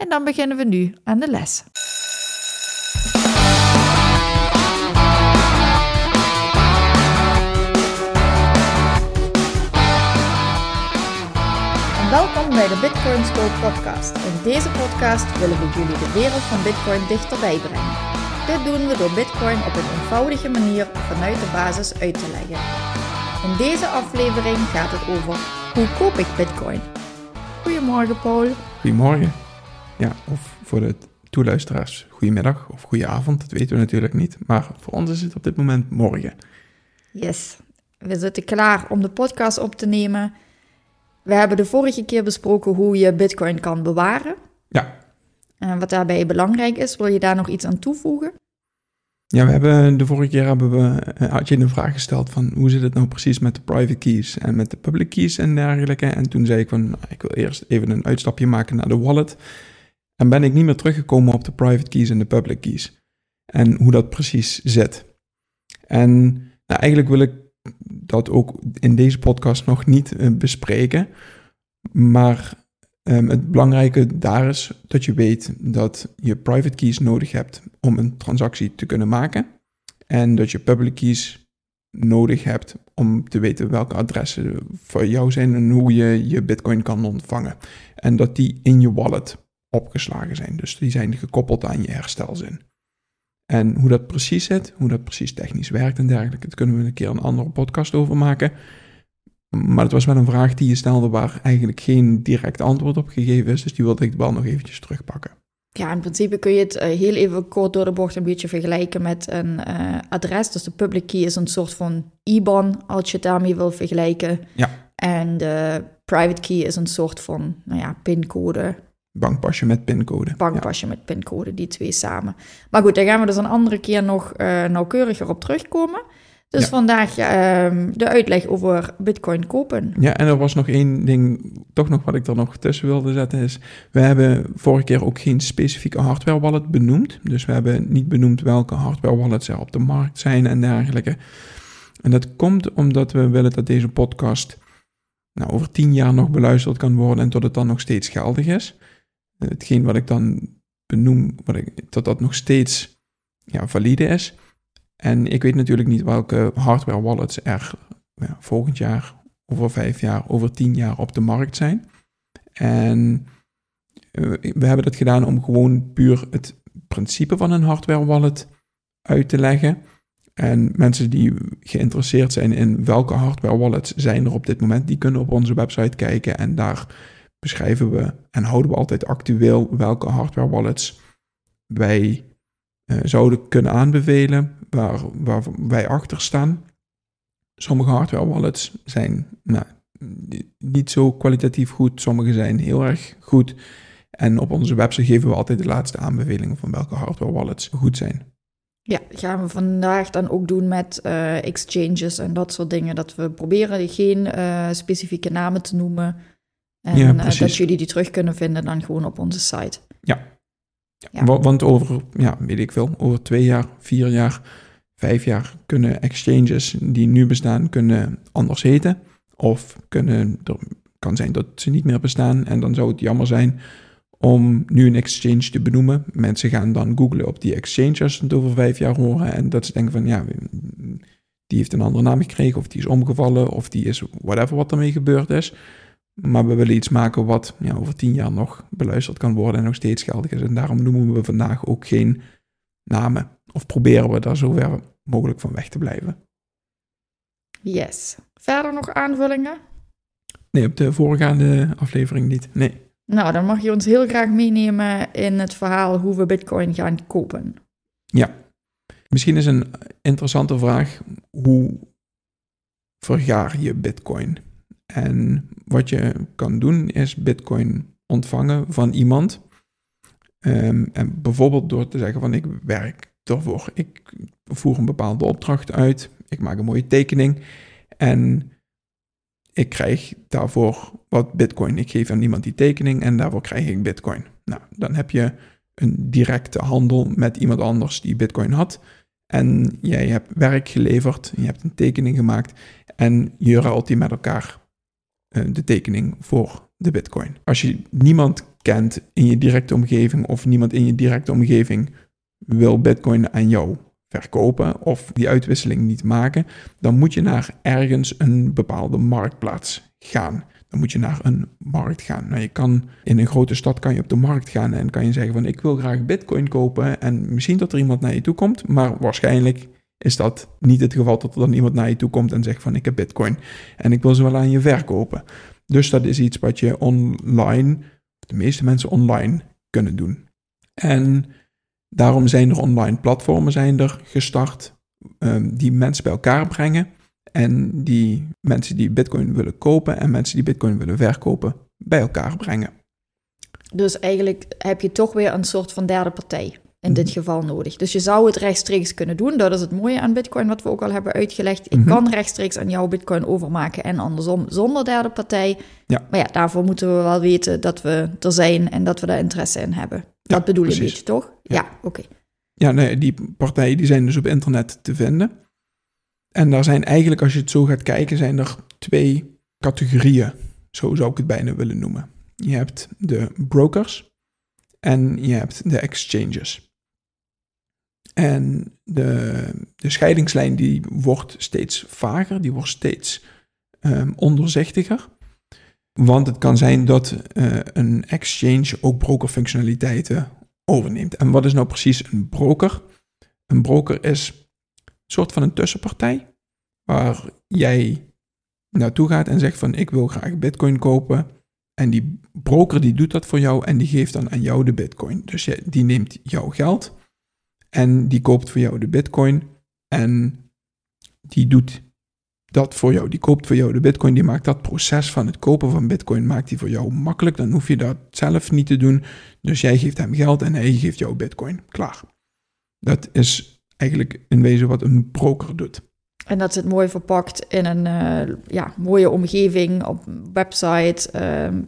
en dan beginnen we nu aan de les. En welkom bij de Bitcoin School podcast. In deze podcast willen we jullie de wereld van Bitcoin dichterbij brengen. Dit doen we door Bitcoin op een eenvoudige manier vanuit de basis uit te leggen. In deze aflevering gaat het over hoe koop ik Bitcoin. Goedemorgen Paul. Goedemorgen. Ja, of voor de toeluisteraars, goedemiddag of goede avond, dat weten we natuurlijk niet. Maar voor ons is het op dit moment morgen. Yes, we zitten klaar om de podcast op te nemen. We hebben de vorige keer besproken hoe je Bitcoin kan bewaren. Ja. En wat daarbij belangrijk is, wil je daar nog iets aan toevoegen? Ja, we hebben de vorige keer hebben we, eh, had je een vraag gesteld van hoe zit het nou precies met de private keys en met de public keys en dergelijke. En toen zei ik van, nou, ik wil eerst even een uitstapje maken naar de wallet. En ben ik niet meer teruggekomen op de private keys en de public keys. En hoe dat precies zit. En nou, eigenlijk wil ik dat ook in deze podcast nog niet uh, bespreken. Maar um, het belangrijke daar is dat je weet dat je private keys nodig hebt om een transactie te kunnen maken. En dat je public keys nodig hebt om te weten welke adressen voor jou zijn en hoe je je bitcoin kan ontvangen. En dat die in je wallet opgeslagen zijn. Dus die zijn gekoppeld aan je herstelzin. En hoe dat precies zit, hoe dat precies technisch werkt en dergelijke, dat kunnen we een keer een andere podcast over maken. Maar het was wel een vraag die je stelde waar eigenlijk geen direct antwoord op gegeven is, dus die wilde ik wel nog eventjes terugpakken. Ja, in principe kun je het uh, heel even kort door de bocht een beetje vergelijken met een uh, adres. Dus de public key is een soort van IBAN, als je het daarmee wil vergelijken. Ja. En de private key is een soort van, nou ja, pincode Bankpasje met pincode. Bankpasje ja. met pincode, die twee samen. Maar goed, daar gaan we dus een andere keer nog uh, nauwkeuriger op terugkomen. Dus Ja. vandaag uh, de uitleg over bitcoin kopen. Ja, en er was nog één ding, toch nog wat ik er nog tussen wilde zetten, is we hebben vorige keer ook geen specifieke hardware wallet benoemd. Dus we hebben niet benoemd welke hardware wallets er op de markt zijn en dergelijke. En dat komt omdat we willen dat deze podcast nou, over tien jaar nog beluisterd kan worden en tot het dan nog steeds geldig is. Hetgeen wat ik dan benoem, wat ik, dat dat nog steeds ja, valide is. En ik weet natuurlijk niet welke hardware wallets er ja, volgend jaar, over vijf jaar, over tien jaar op de markt zijn. En uh, we hebben dat gedaan om gewoon puur het principe van een hardware wallet uit te leggen. En mensen die geïnteresseerd zijn in welke hardware wallets zijn er op dit moment, die kunnen op onze website kijken en daar beschrijven we en houden we altijd actueel welke hardware wallets wij uh, zouden kunnen aanbevelen, waar, waar wij achter staan. Sommige hardware wallets zijn nou, niet zo kwalitatief goed, sommige zijn heel erg goed. En op onze website geven we altijd de laatste aanbevelingen van welke hardware wallets goed zijn. Ja, gaan we vandaag dan ook doen met uh, exchanges en dat soort dingen. Dat we proberen geen uh, specifieke namen te noemen. En Ja, uh, precies. dat jullie die terug kunnen vinden dan gewoon op onze site. Ja. Ja. Wa- Want over, ja, weet ik veel, over twee jaar, vier jaar, vijf jaar kunnen exchanges die nu bestaan, kunnen anders heten. Of kunnen, er kan zijn dat ze niet meer bestaan. En dan zou het jammer zijn om nu een exchange te benoemen. Mensen gaan dan googlen op die exchange als ze het over vijf jaar horen. En dat ze denken van, ja, die heeft een andere naam gekregen. Of die is omgevallen. Of die is whatever wat ermee gebeurd is. Maar we willen iets maken wat ja, over tien jaar nog beluisterd kan worden en nog steeds geldig is. En daarom noemen we vandaag ook geen namen. Of proberen we daar zo ver mogelijk van weg te blijven. Yes. Verder nog aanvullingen? Nee, op de voorgaande aflevering niet. Nee. Nou, dan mag je ons heel graag meenemen in het verhaal hoe we bitcoin gaan kopen. Ja. Misschien is een interessante vraag, hoe vergaar je bitcoin? En wat je kan doen is bitcoin ontvangen van iemand. Ehm, en bijvoorbeeld door te zeggen van ik werk ervoor. Ik voer een bepaalde opdracht uit. Ik maak een mooie tekening. En ik krijg daarvoor wat bitcoin. Ik geef aan iemand die tekening en daarvoor krijg ik bitcoin. Nou, dan heb je een directe handel met iemand anders die bitcoin had. En jij hebt werk geleverd, je hebt een tekening gemaakt en je ruilt die met elkaar de tekening voor de bitcoin. Als je niemand kent in je directe omgeving of niemand in je directe omgeving wil bitcoin aan jou verkopen of die uitwisseling niet maken, dan moet je naar ergens een bepaalde marktplaats gaan. Dan moet je naar een markt gaan. Nou, je kan in een grote stad kan je op de markt gaan en kan je zeggen van ik wil graag bitcoin kopen en misschien dat er iemand naar je toe komt, maar waarschijnlijk is dat niet het geval dat er dan iemand naar je toe komt en zegt van ik heb bitcoin en ik wil ze wel aan je verkopen. Dus dat is iets wat je online, de meeste mensen online kunnen doen. En daarom zijn er online platformen zijn er gestart um, die mensen bij elkaar brengen en die mensen die bitcoin willen kopen en mensen die bitcoin willen verkopen bij elkaar brengen. Dus eigenlijk heb je toch weer een soort van derde partij in dit mhm. geval nodig. Dus je zou het rechtstreeks kunnen doen. Dat is het mooie aan Bitcoin, wat we ook al hebben uitgelegd. Ik mhm. kan rechtstreeks aan jouw Bitcoin overmaken en andersom zonder derde partij. Ja. Maar ja, daarvoor moeten we wel weten dat we er zijn en dat we daar interesse in hebben. Dat bedoel je niet, toch? Ja, oké. Ja, nee, die partijen die zijn dus op internet te vinden. En daar zijn eigenlijk, als je het zo gaat kijken, zijn er twee categorieën. Zo zou ik het bijna willen noemen. Je hebt de brokers en je hebt de exchanges. En de, de scheidingslijn die wordt steeds vager, die wordt steeds um, onderzichtiger. Want het kan zijn dat uh, een exchange ook brokerfunctionaliteiten overneemt. En wat is nou precies een broker? Een broker is een soort van een tussenpartij waar jij naartoe gaat en zegt van ik wil graag bitcoin kopen. En die broker die doet dat voor jou en die geeft dan aan jou de bitcoin. Dus die neemt jouw geld en die koopt voor jou de bitcoin en die doet dat voor jou. Die koopt voor jou de bitcoin, die maakt dat proces van het kopen van bitcoin, maakt die voor jou makkelijk. Dan hoef je dat zelf niet te doen. Dus jij geeft hem geld en hij geeft jou bitcoin. Klaar. Dat is eigenlijk in wezen wat een broker doet. En dat zit mooi verpakt in een uh, ja, mooie omgeving, op website. Uh,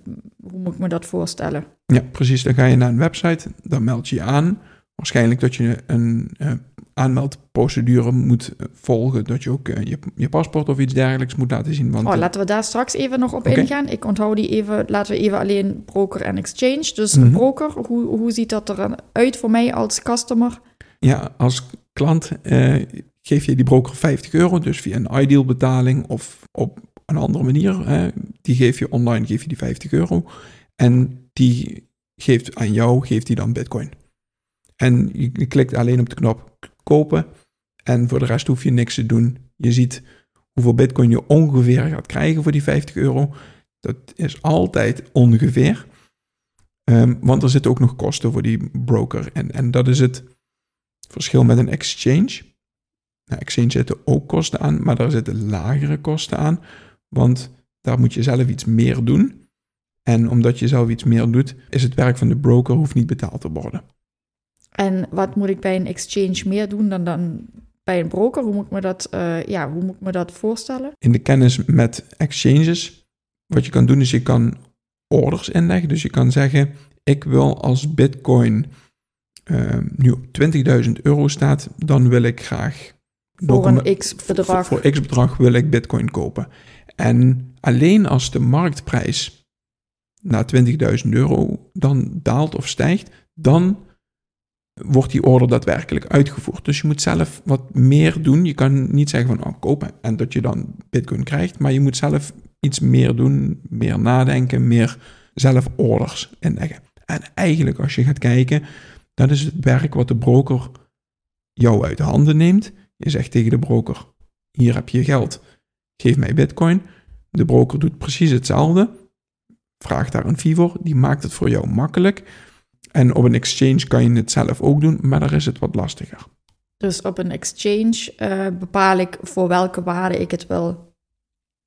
hoe moet ik me dat voorstellen? Ja, precies. Dan ga je naar een website, dan meld je je aan. Waarschijnlijk dat je een uh, aanmeldprocedure moet eh, volgen. Dat je ook uh, je, je, paspoort of iets dergelijks moet laten zien. Want, oh, laten we daar straks even nog op ingaan. Ik onthoud die even. Laten we even alleen broker en exchange. Dus mm broker, hoe, hoe ziet dat eruit voor mij als customer? Ja, als klant geef je die broker 50 euro. Dus via een ideal betaling of op een andere manier. Hè, die geef je online, geef je die 50 euro. En die geeft aan jou, geeft die dan bitcoin. En je klikt alleen op de knop kopen. En voor de rest hoef je niks te doen. Je ziet hoeveel bitcoin je ongeveer gaat krijgen voor die 50 euro. Dat is altijd ongeveer. Um, want er zitten ook nog kosten voor die broker. En, en dat is het verschil met een exchange. Nou, exchange zitten ook kosten aan, maar daar zitten lagere kosten aan. Want daar moet je zelf iets meer doen. En omdat je zelf iets meer doet, is het werk van de broker hoeft niet betaald te worden. En wat moet ik bij een exchange meer doen dan, dan bij een broker? Hoe moet ik me dat, uh, ja, hoe moet ik me dat voorstellen? In de kennis met exchanges, wat je kan doen is je kan orders inleggen. Dus je kan zeggen, ik wil als bitcoin uh, nu op 20.000 euro staat, dan wil ik graag... Voor een x-bedrag. Voor, voor x-bedrag wil ik bitcoin kopen. En alleen als de marktprijs naar 20.000 euro dan daalt of stijgt, dan wordt die order daadwerkelijk uitgevoerd. Dus je moet zelf wat meer doen. Je kan niet zeggen van oh, kopen en dat je dan bitcoin krijgt, maar je moet zelf iets meer doen, meer nadenken, meer zelf orders inleggen. En eigenlijk als je gaat kijken, dat is het werk wat de broker jou uit de handen neemt. Je zegt tegen de broker, hier heb je geld, geef mij bitcoin. De broker doet precies hetzelfde, vraagt daar een fee voor, die maakt het voor jou makkelijk. En op een exchange kan je het zelf ook doen, maar daar is het wat lastiger. Dus op een exchange uh, bepaal ik voor welke waarde ik het wil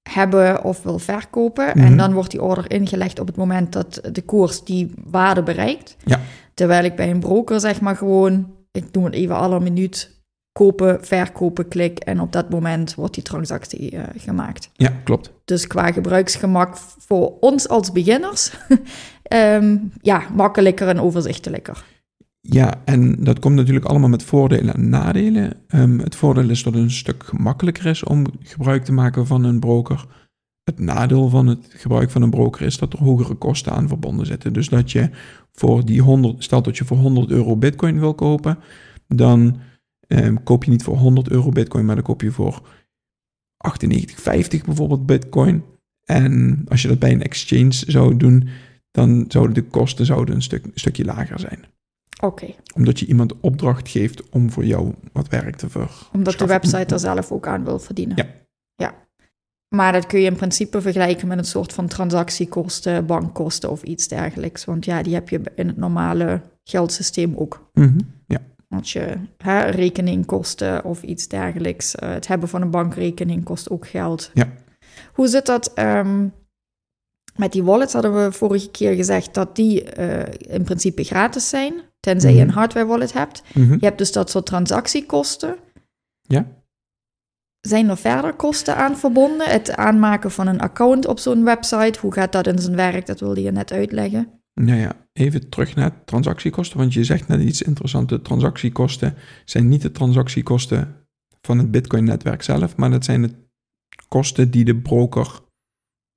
hebben of wil verkopen. En mhm. dan wordt die order ingelegd op het moment dat de koers die waarde bereikt. Ja. Terwijl ik bij een broker zeg maar gewoon, ik doe het even alle minuut, kopen, verkopen, klik en op dat moment wordt die transactie uh, gemaakt. Ja, klopt. Dus qua gebruiksgemak voor ons als beginners, um, ja, makkelijker en overzichtelijker. Ja, en dat komt natuurlijk allemaal met voordelen en nadelen. Um, het voordeel is dat het een stuk gemakkelijker is om gebruik te maken van een broker. Het nadeel van het gebruik van een broker is dat er hogere kosten aan verbonden zitten. Dus dat je voor die 100, stel dat je voor 100 euro bitcoin wil kopen, dan um, koop je niet voor 100 euro bitcoin, maar dan koop je voor 98,50 bijvoorbeeld bitcoin. En als je dat bij een exchange zou doen, dan zouden de kosten zouden een, stuk, een stukje lager zijn. Oké. Omdat je iemand opdracht geeft om voor jou wat werk te verrichten. Omdat de website er zelf ook aan wil verdienen. Ja. Ja. Maar dat kun je in principe vergelijken met een soort van transactiekosten, bankkosten of iets dergelijks. Want ja, die heb je in het normale geldsysteem ook. Mm. Als je hè, rekeningkosten of iets dergelijks. Uh, het hebben van een bankrekening kost ook geld. Ja. Hoe zit dat um, met die wallets? Hadden we vorige keer gezegd dat die uh, in principe gratis zijn. Tenzij je een hardware wallet hebt. Mhm. Je hebt dus dat soort transactiekosten. Ja. Zijn er verder kosten aan verbonden? Het aanmaken van een account op zo'n website, hoe gaat dat in zijn werk? Dat wilde je net uitleggen. Nou ja, even terug naar transactiekosten, want je zegt net iets interessants. De transactiekosten zijn niet de transactiekosten van het Bitcoin-netwerk zelf, maar dat zijn de kosten die de broker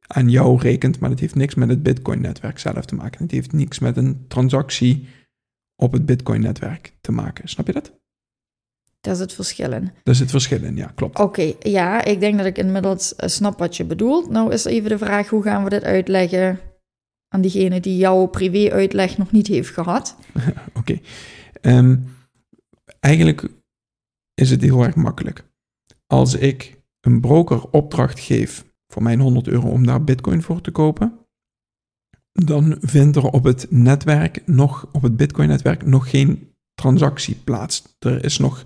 aan jou rekent, maar dat heeft niks met het Bitcoin-netwerk zelf te maken. Het heeft niks met een transactie op het Bitcoin-netwerk te maken. Snap je dat? Dat is het verschil in. Dat is het verschil in, ja, klopt. Oké, ja, ik denk dat ik inmiddels uh, snap wat je bedoelt. Nou is even de vraag, hoe gaan we dit uitleggen aan diegene die jouw privé-uitleg nog niet heeft gehad? Oké. Ehm, eigenlijk is het heel erg makkelijk. Als ik een broker opdracht geef voor mijn 100 euro om daar bitcoin voor te kopen, dan vindt er op het netwerk nog, op het Bitcoin-netwerk, nog geen transactie plaats. Er is nog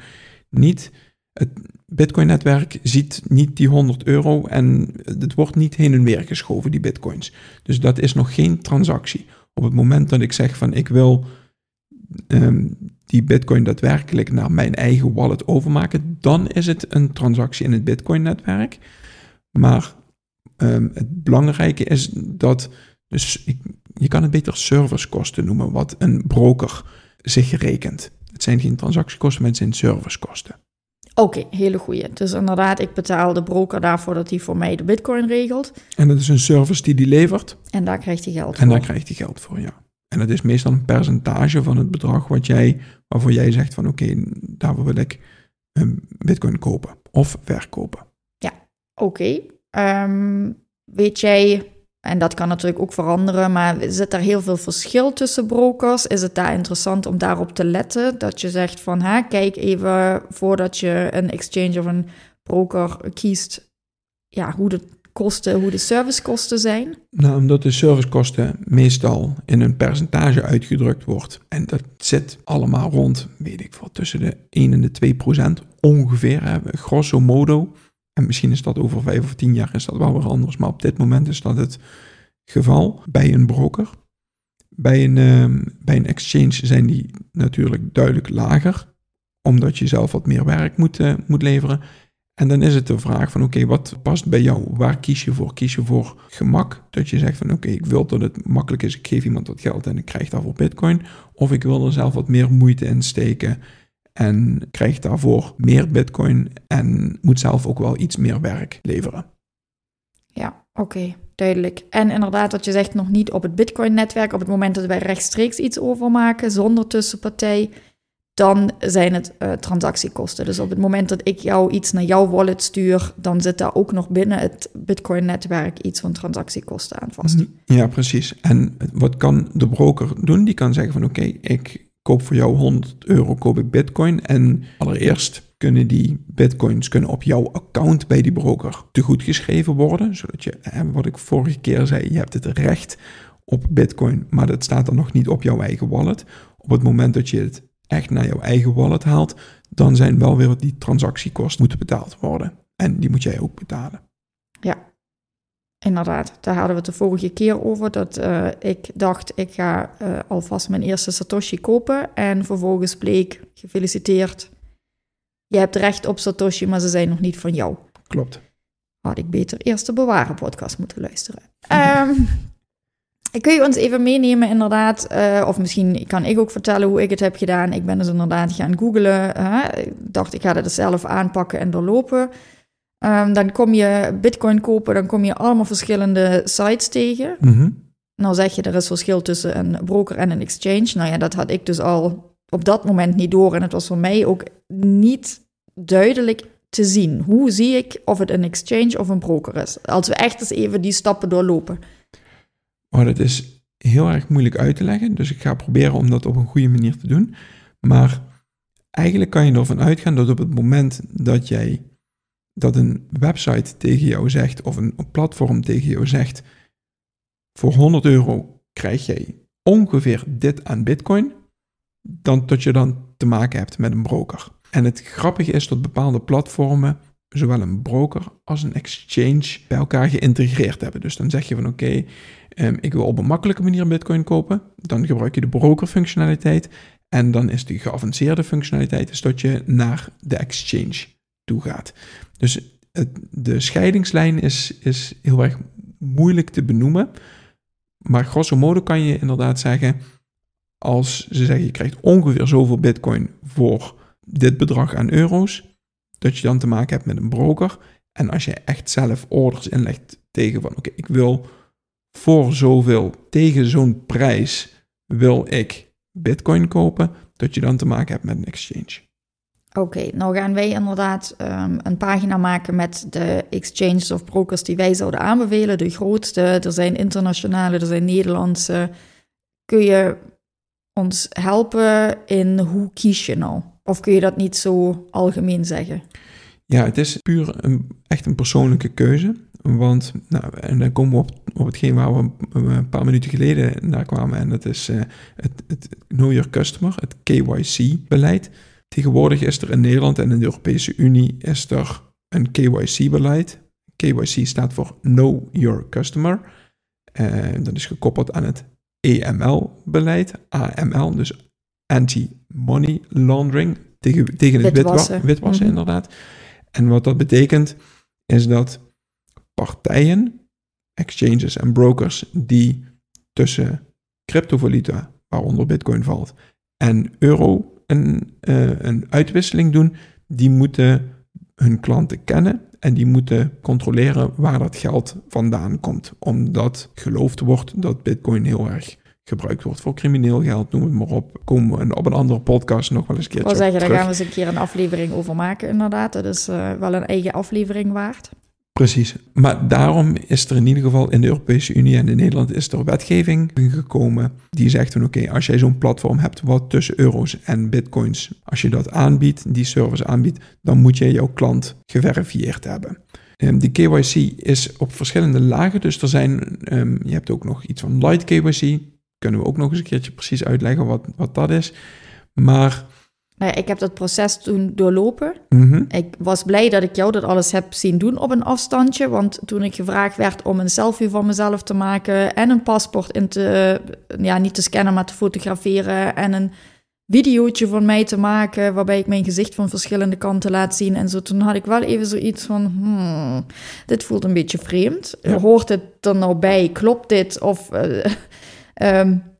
niet, het Bitcoin-netwerk ziet niet die 100 euro en het wordt niet heen en weer geschoven, die Bitcoins. Dus dat is nog geen transactie. Op het moment dat ik zeg van ik wil um, die Bitcoin daadwerkelijk naar mijn eigen wallet overmaken, dan is het een transactie in het Bitcoin-netwerk. Maar um, het belangrijke is dat dus ik, je kan het beter servicekosten noemen, wat een broker zich rekent. Het zijn geen transactiekosten, maar het zijn servicekosten. Oké, hele goeie. Dus inderdaad, ik betaal de broker daarvoor dat hij voor mij de bitcoin regelt. En dat is een service die die levert. En daar krijgt hij geld voor. En daar krijgt hij geld voor, ja. En dat is meestal een percentage van het bedrag wat jij, waarvoor jij zegt van oké, okay, daarvoor wil ik een bitcoin kopen of verkopen. Ja, oké. Okay. Um, ehm, weet jij en dat kan natuurlijk ook veranderen, maar zit er heel veel verschil tussen brokers? Is het daar interessant om daarop te letten? Dat je zegt van, hè, kijk even voordat je een exchange of een broker kiest, ja, hoe de kosten, hoe de servicekosten zijn? Nou, omdat de servicekosten meestal in een percentage uitgedrukt wordt. En dat zit allemaal rond, weet ik wat, tussen de 1 en de 2 procent ongeveer, grosso modo. En misschien is dat over vijf of tien jaar is dat wel weer anders. Maar op dit moment is dat het geval bij een broker. Bij een, uh, bij een exchange zijn die natuurlijk duidelijk lager. Omdat je zelf wat meer werk moet, uh, moet leveren. En dan is het de vraag van oké, wat past bij jou? Waar kies je voor? Kies je voor gemak? Dat je zegt van oké, ik wil dat het makkelijk is. Ik geef iemand dat geld en ik krijg daarvoor bitcoin. Of ik wil er zelf wat meer moeite in steken en krijgt daarvoor meer bitcoin en moet zelf ook wel iets meer werk leveren. Ja, oké, duidelijk. En inderdaad, wat je zegt, nog niet op het bitcoin-netwerk. Op het moment dat wij rechtstreeks iets overmaken zonder tussenpartij, dan zijn het uh, transactiekosten. Dus op het moment dat ik jou iets naar jouw wallet stuur, dan zit daar ook nog binnen het Bitcoin-netwerk iets van transactiekosten aan vast. Ja, precies. En wat kan de broker doen? Die kan zeggen van oké, ik koop voor jou 100 euro, koop ik bitcoin. En allereerst kunnen die bitcoins kunnen op jouw account bij die broker te goed geschreven worden. Zodat je, wat ik vorige keer zei, je hebt het recht op bitcoin, maar dat staat dan nog niet op jouw eigen wallet. Op het moment dat je het echt naar jouw eigen wallet haalt, dan zijn wel weer die transactiekosten moeten betaald worden. En die moet jij ook betalen. Ja, Inderdaad, daar hadden we het de vorige keer over. Dat uh, ik dacht, ik ga uh, alvast mijn eerste Satoshi kopen. En vervolgens bleek, gefeliciteerd. Je hebt recht op Satoshi, maar ze zijn nog niet van jou. Klopt. Had ik beter eerst de Bewaren podcast moeten luisteren. um, kun je ons even meenemen inderdaad, uh, of misschien kan ik ook vertellen hoe ik het heb gedaan. Ik ben dus inderdaad gaan googlen. Ik dacht, ik ga het zelf aanpakken en doorlopen. Um, dan kom je bitcoin kopen, dan kom je allemaal verschillende sites tegen. Mm Nou zeg je, er is verschil tussen een broker en een exchange. Nou ja, dat had ik dus al op dat moment niet door. En het was voor mij ook niet duidelijk te zien. Hoe zie ik of het een exchange of een broker is? Als we echt eens even die stappen doorlopen. Oh, dat is heel erg moeilijk uit te leggen. Dus ik ga proberen om dat op een goede manier te doen. Maar eigenlijk kan je ervan uitgaan dat op het moment dat jij dat een website tegen jou zegt of een platform tegen jou zegt, voor 100 euro krijg jij ongeveer dit aan bitcoin, dan dat je dan te maken hebt met een broker. En het grappige is dat bepaalde platformen zowel een broker als een exchange bij elkaar geïntegreerd hebben. Dus dan zeg je van oké, ehm, ik wil op een makkelijke manier bitcoin kopen. Dan gebruik je de broker functionaliteit. En dan is de geavanceerde functionaliteit is dat je naar de exchange gaat. Dus de scheidingslijn is, is heel erg moeilijk te benoemen. Maar grosso modo kan je inderdaad zeggen, als ze zeggen je krijgt ongeveer zoveel bitcoin voor dit bedrag aan euro's, dat je dan te maken hebt met een broker. En als je echt zelf orders inlegt tegen van oké, ik wil voor zoveel, tegen zo'n prijs, wil ik bitcoin kopen, dat je dan te maken hebt met een exchange. Oké, nou gaan wij inderdaad um, een pagina maken met de exchanges of brokers die wij zouden aanbevelen. De grootste, er zijn internationale, er zijn Nederlandse. Kun je ons helpen in hoe kies je nou? Of kun je dat niet zo algemeen zeggen? Ja, het is puur een, echt een persoonlijke keuze. Want, nou, en dan komen we op, op hetgeen waar we een paar minuten geleden naar kwamen. En dat is uh, het, het Know Your Customer, het KYC-beleid. Tegenwoordig is er in Nederland en in de Europese Unie is er een KYC-beleid. KYC staat voor Know Your Customer. En dat is gekoppeld aan het EML-beleid, AML, dus Anti-Money Laundering, tegen, tegen het witwassen, witwassen mhm. inderdaad. En wat dat betekent, is dat partijen, exchanges en brokers die tussen cryptovaluta, waaronder bitcoin valt, en euro een, uh, een uitwisseling doen, die moeten hun klanten kennen en die moeten controleren waar dat geld vandaan komt. Omdat geloofd wordt dat Bitcoin heel erg gebruikt wordt voor crimineel geld, noem het maar op. Komen we op een andere podcast nog wel eens een keer. Ik wil zeggen, daar gaan we eens een keer een aflevering over maken, inderdaad. Dat is uh, wel een eigen aflevering waard. Precies. Maar daarom is er in ieder geval in de Europese Unie en in Nederland is er wetgeving gekomen die zegt van oké, als jij zo'n platform hebt wat tussen euro's en bitcoins, als je dat aanbiedt, die service aanbiedt, dan moet je jouw klant geverifieerd hebben. Um, die KYC is op verschillende lagen, dus er zijn, um, je hebt ook nog iets van light KYC, kunnen we ook nog eens een keertje precies uitleggen wat, wat dat is. Maar nou ik heb dat proces toen doorlopen. Mhm. Ik was blij dat ik jou dat alles heb zien doen op een afstandje. Want toen ik gevraagd werd om een selfie van mezelf te maken en een paspoort in te, ja, niet te scannen, maar te fotograferen en een videootje van mij te maken, waarbij ik mijn gezicht van verschillende kanten laat zien en zo. Toen had ik wel even zoiets van, hmm, dit voelt een beetje vreemd. Hoort het er nou bij? Klopt dit? Of uh,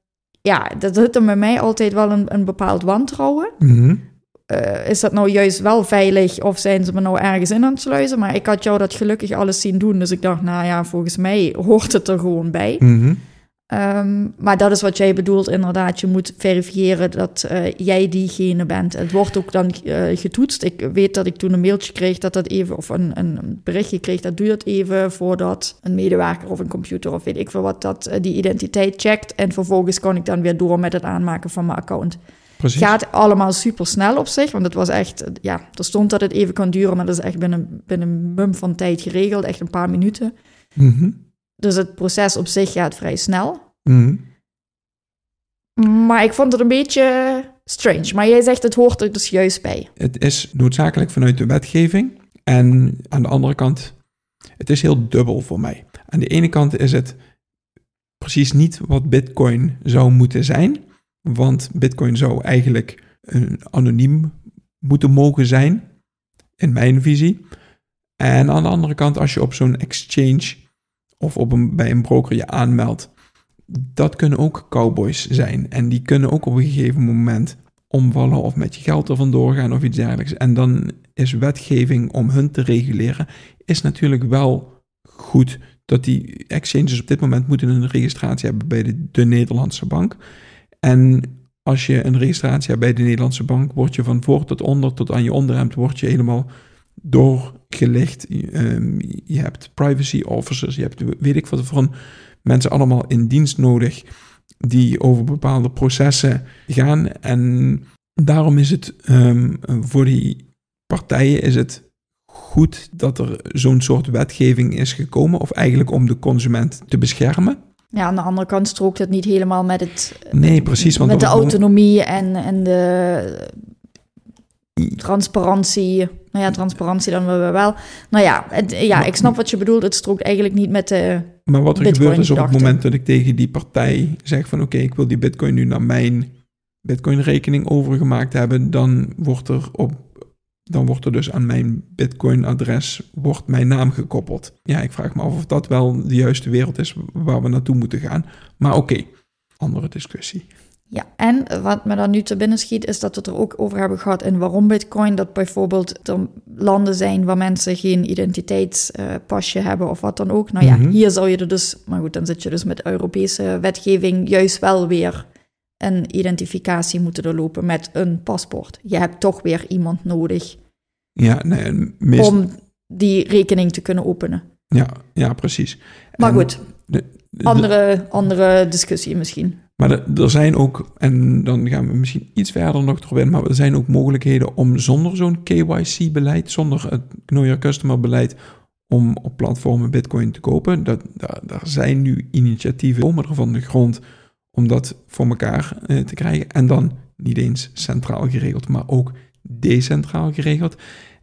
ja, dat zit er bij mij altijd wel een, een bepaald wantrouwen. Mhm. Eh, is dat nou juist wel veilig of zijn ze me nou ergens in aan het sluizen? Maar ik had jou dat gelukkig alles zien doen. Dus ik dacht, nou ja, volgens mij hoort het er gewoon bij. Mhm. Ehm, maar dat is wat jij bedoelt, inderdaad. Je moet verifiëren dat uh, jij diegene bent. Het wordt ook dan uh, getoetst. Ik weet dat ik toen een mailtje kreeg dat dat even, of een, een berichtje kreeg, dat duurt even voordat een medewerker of een computer of weet ik veel wat dat uh, die identiteit checkt. En vervolgens kan ik dan weer door met het aanmaken van mijn account. Precies. Gaat allemaal super snel op zich, want het was echt, ja, er stond dat het even kan duren, maar dat is echt binnen, binnen een mum van tijd geregeld, echt een paar minuten. Mm dus het proces op zich gaat vrij snel. Mhm. Maar ik vond het een beetje strange. Maar jij zegt het hoort er dus juist bij. Het is noodzakelijk vanuit de wetgeving. En aan de andere kant, het is heel dubbel voor mij. Aan de ene kant is het precies niet wat Bitcoin zou moeten zijn, want Bitcoin zou eigenlijk een anoniem moeten mogen zijn, in mijn visie. En aan de andere kant, als je op zo'n exchange of op een, bij een broker je aanmeldt, dat kunnen ook cowboys zijn. En die kunnen ook op een gegeven moment omvallen of met je geld er vandoor gaan of iets dergelijks. En dan is wetgeving om hun te reguleren, is natuurlijk wel goed dat die exchanges op dit moment moeten een registratie hebben bij de, de Nederlandse bank. En als je een registratie hebt bij de Nederlandse bank, word je van voor tot onder, tot aan je onderhemd, word je helemaal doorgelicht. Um, je hebt privacy officers, je hebt weet ik wat voor mensen allemaal in dienst nodig die over bepaalde processen gaan. En daarom is het um, voor die partijen is het goed dat er zo'n soort wetgeving is gekomen, of eigenlijk om de consument te beschermen. Ja, aan de andere kant strookt het niet helemaal met het. Nee, precies. Want met de autonomie en, en de transparantie. Nou ja, transparantie dan we wel. Nou ja, het, ja, ik snap wat je bedoelt. Het strookt eigenlijk niet met de. Maar wat er gebeurt is op het moment dat ik tegen die partij zeg van oké, ik wil die bitcoin nu naar mijn bitcoin rekening overgemaakt hebben, dan wordt er op dan wordt er dus aan mijn Bitcoin-adres wordt mijn naam gekoppeld. Ja, ik vraag me af of dat wel de juiste wereld is waar we naartoe moeten gaan. Maar oké, andere discussie. Ja, en wat me dan nu te binnen schiet, is dat we het er ook over hebben gehad in waarom Bitcoin. Dat bijvoorbeeld er landen zijn waar mensen geen identiteitspasje hebben of wat dan ook. Nou ja, mhm. hier zou je er dus, maar goed, dan zit je dus met Europese wetgeving juist wel weer een identificatie moeten doorlopen met een paspoort. Je hebt toch weer iemand nodig ja, nee, om die rekening te kunnen openen. Ja, ja precies. Maar goed, andere, andere discussie misschien. Maar er zijn ook, en dan gaan we misschien iets verder nog erop in, maar er zijn ook mogelijkheden om zonder zo'n KYC-beleid, zonder het Know Your Customer-beleid, om op platformen Bitcoin te kopen. Dat, daar, zijn nu initiatieven komen er van de grond om dat voor elkaar eh, te krijgen. En dan niet eens centraal geregeld, maar ook decentraal geregeld.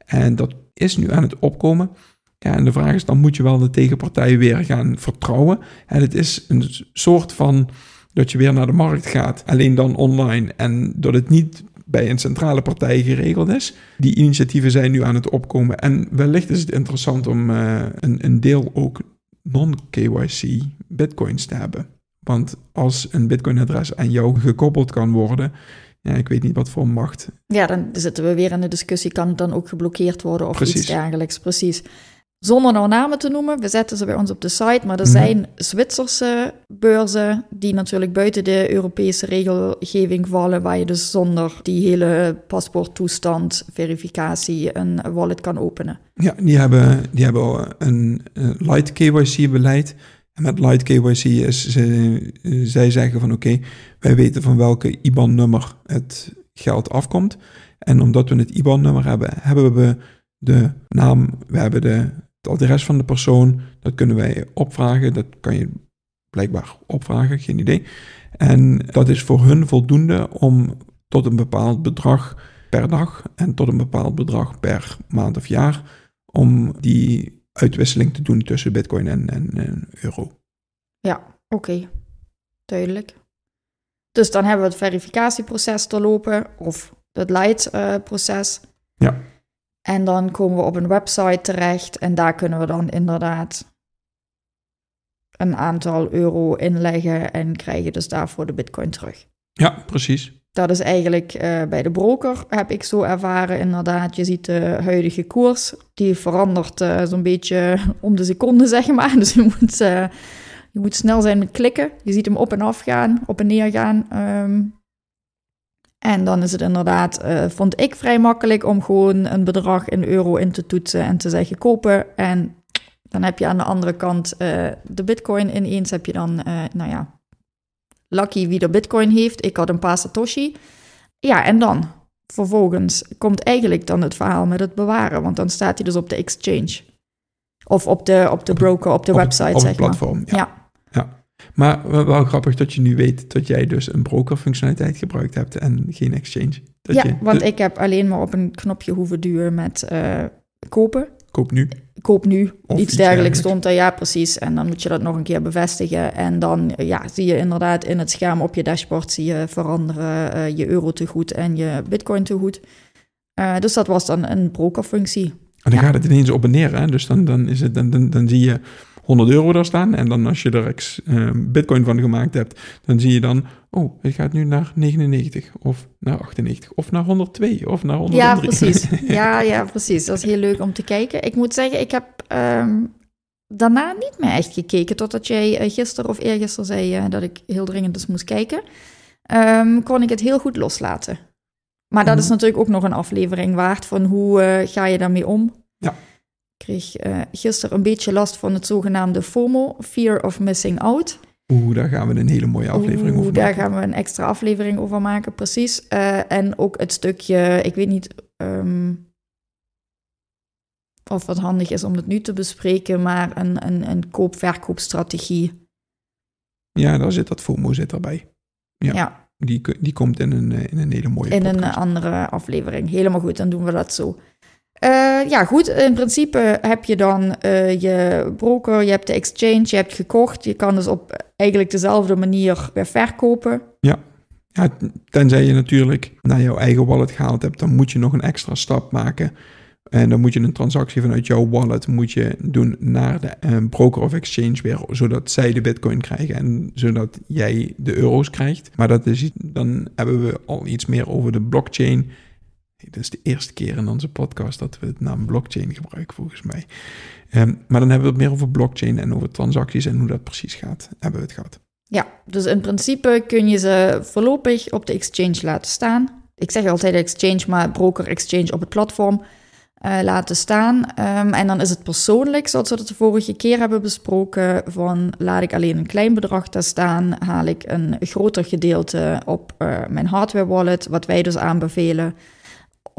En dat is nu aan het opkomen. Ja, en de vraag is, dan moet je wel de tegenpartij weer gaan vertrouwen. En het is een soort van dat je weer naar de markt gaat, alleen dan online. En dat het niet bij een centrale partij geregeld is. Die initiatieven zijn nu aan het opkomen. En wellicht is het interessant om uh, een, een deel ook non-KYC bitcoins te hebben. Want als een bitcoin-adres aan jou gekoppeld kan worden, ja, ik weet niet wat voor macht. Ja, dan zitten we weer in de discussie, kan het dan ook geblokkeerd worden of iets dergelijks, precies. Zonder nou namen te noemen, we zetten ze bij ons op de site, maar er mhm. zijn Zwitserse beurzen die natuurlijk buiten de Europese regelgeving vallen, waar je dus zonder die hele paspoorttoestand, verificatie, een wallet kan openen. Ja, die hebben, die hebben een, een light KYC-beleid. En met Light KYC is, ze, zij zeggen van oké, wij weten van welke IBAN-nummer het geld afkomt. En omdat we het IBAN-nummer hebben, hebben we de naam, we hebben de, het adres van de persoon. Dat kunnen wij opvragen, dat kan je blijkbaar opvragen, geen idee. En dat is voor hun voldoende om tot een bepaald bedrag per dag en tot een bepaald bedrag per maand of jaar om die uitwisseling te doen tussen bitcoin en, en, euro. Ja, oké. Duidelijk. Dus dan hebben we het verificatieproces te lopen of het light-proces. ja. En dan komen we op een website terecht en daar kunnen we dan inderdaad een aantal euro inleggen en krijgen dus daarvoor de bitcoin terug. Ja, precies. Dat is eigenlijk uh, bij de broker, heb ik zo ervaren. Inderdaad, je ziet de huidige koers, die verandert uh, zo'n beetje om de seconde, zeg maar. Dus je moet, uh, je moet snel zijn met klikken. Je ziet hem op en af gaan, op en neer gaan. Um, en dan is het inderdaad, vond ik vrij makkelijk om gewoon een bedrag in euro in te toetsen en te zeggen kopen. En dan heb je aan de andere kant de bitcoin ineens, heb je dan, nou ja, lucky wie er bitcoin heeft. Ik had een paar Satoshi. Ja, en dan? Vervolgens komt eigenlijk dan het verhaal met het bewaren. Want dan staat hij dus op de exchange. Of op de, op de broker, op de website, op zeg het platform, maar. Ja. ja. Maar wel grappig dat je nu weet dat jij dus een broker-functionaliteit gebruikt hebt en geen exchange. Dat ja, want ik heb alleen maar op een knopje hoeven duwen met uh, kopen. koop nu. koop nu. Of iets dergelijks stond er, ja precies. En dan moet je dat nog een keer bevestigen. En dan ja, zie je inderdaad in het scherm op je dashboard zie je veranderen eh, je euro tegoed en je bitcoin tegoed. Eh dus dat was dan een brokerfunctie. En dan Ja. gaat het ineens op en neer. Hè? Dus dan, dan, is het, dan, dan, dan zie je 100 euro daar staan. En dan als je er ex, eh, bitcoin van gemaakt hebt, dan zie je dan... Oh, het gaat nu naar 99 of naar 98 of naar 102 of naar 103. Ja, precies. Ja, ja, precies. Dat is heel leuk om te kijken. Ik moet zeggen, ik heb ehm, daarna niet meer echt gekeken. Totdat jij eh, gisteren of eergisteren zei eh, dat ik heel dringend eens moest kijken. Ehm, kon ik het heel goed loslaten. Maar dat is Mhm. natuurlijk ook nog een aflevering waard van hoe eh, ga je daarmee om. Ja. Ik kreeg eh, gisteren een beetje last van het zogenaamde FOMO, Fear of Missing Out. Oeh, daar gaan we een hele mooie aflevering Oeh, over Daar maken. gaan we een extra aflevering over maken, precies. Eh, en ook het stukje, ik weet niet ehm, of het handig is om het nu te bespreken, maar een, een, een koop-verkoopstrategie. Ja, daar zit dat FOMO zit erbij. Ja. Ja, Die, die komt in een, eh, in een hele mooie in een andere aflevering. Helemaal goed, dan doen we dat zo. Eh, ja, goed. In principe heb je dan eh, je broker, je hebt de exchange, je hebt gekocht. Je kan dus op eigenlijk dezelfde manier weer verkopen. Ja, tenzij je natuurlijk naar jouw eigen wallet gehaald hebt, dan moet je nog een extra stap maken. En dan moet je een transactie vanuit jouw wallet moet je doen naar de eh, broker of exchange weer, zodat zij de bitcoin krijgen en zodat jij de euro's krijgt. Maar dat is, dan hebben we al iets meer over de blockchain. Dit is de eerste keer in onze podcast dat we het naam blockchain gebruiken, volgens mij. Ehm, maar dan hebben we het meer over blockchain en over transacties en hoe dat precies gaat, hebben we het gehad. Ja, dus in principe kun je ze voorlopig op de exchange laten staan. Ik zeg altijd exchange, maar broker exchange op het platform eh, laten staan. Ehm, en dan is het persoonlijk, zoals we het de vorige keer hebben besproken, van laat ik alleen een klein bedrag daar staan, haal ik een groter gedeelte op eh, mijn hardware wallet, wat wij dus aanbevelen.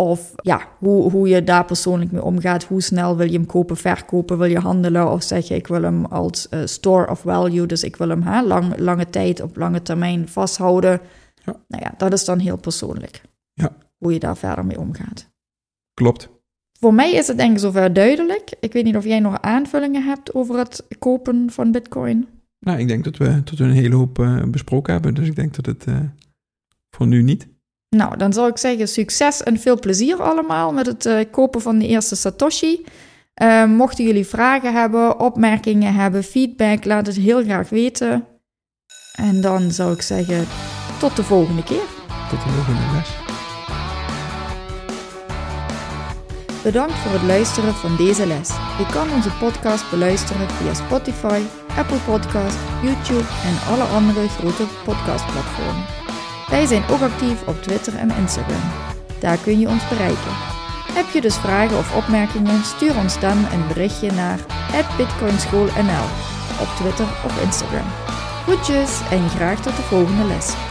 Of ja, hoe, hoe je daar persoonlijk mee omgaat. Hoe snel wil je hem kopen, verkopen, wil je handelen? Of zeg je, ik wil hem als eh, store of value, dus ik wil hem hè, lang, lange tijd op lange termijn vasthouden. Ja. Nou ja, dat is dan heel persoonlijk. Ja. Hoe je daar verder mee omgaat. Klopt. Voor mij is het denk ik zover duidelijk. Ik weet niet of jij nog aanvullingen hebt over het kopen van bitcoin. Nou, ik denk dat we, we een hele hoop eh, besproken hebben. Dus ik denk dat het eh, voor nu niet. Nou, dan zou ik zeggen succes en veel plezier allemaal met het eh, kopen van de eerste Satoshi. Eh, mochten jullie vragen hebben, opmerkingen hebben, feedback, laat het heel graag weten. En dan zou ik zeggen, tot de volgende keer. Tot de volgende les. Bedankt voor het luisteren van deze les. Je kan onze podcast beluisteren via Spotify, Apple Podcast, YouTube en alle andere grote podcastplatformen. Wij zijn ook actief op Twitter en Instagram. Daar kun je ons bereiken. Heb je dus vragen of opmerkingen, stuur ons dan een berichtje naar bitcoinschoolnl op Twitter of Instagram. Goedjes en graag tot de volgende les.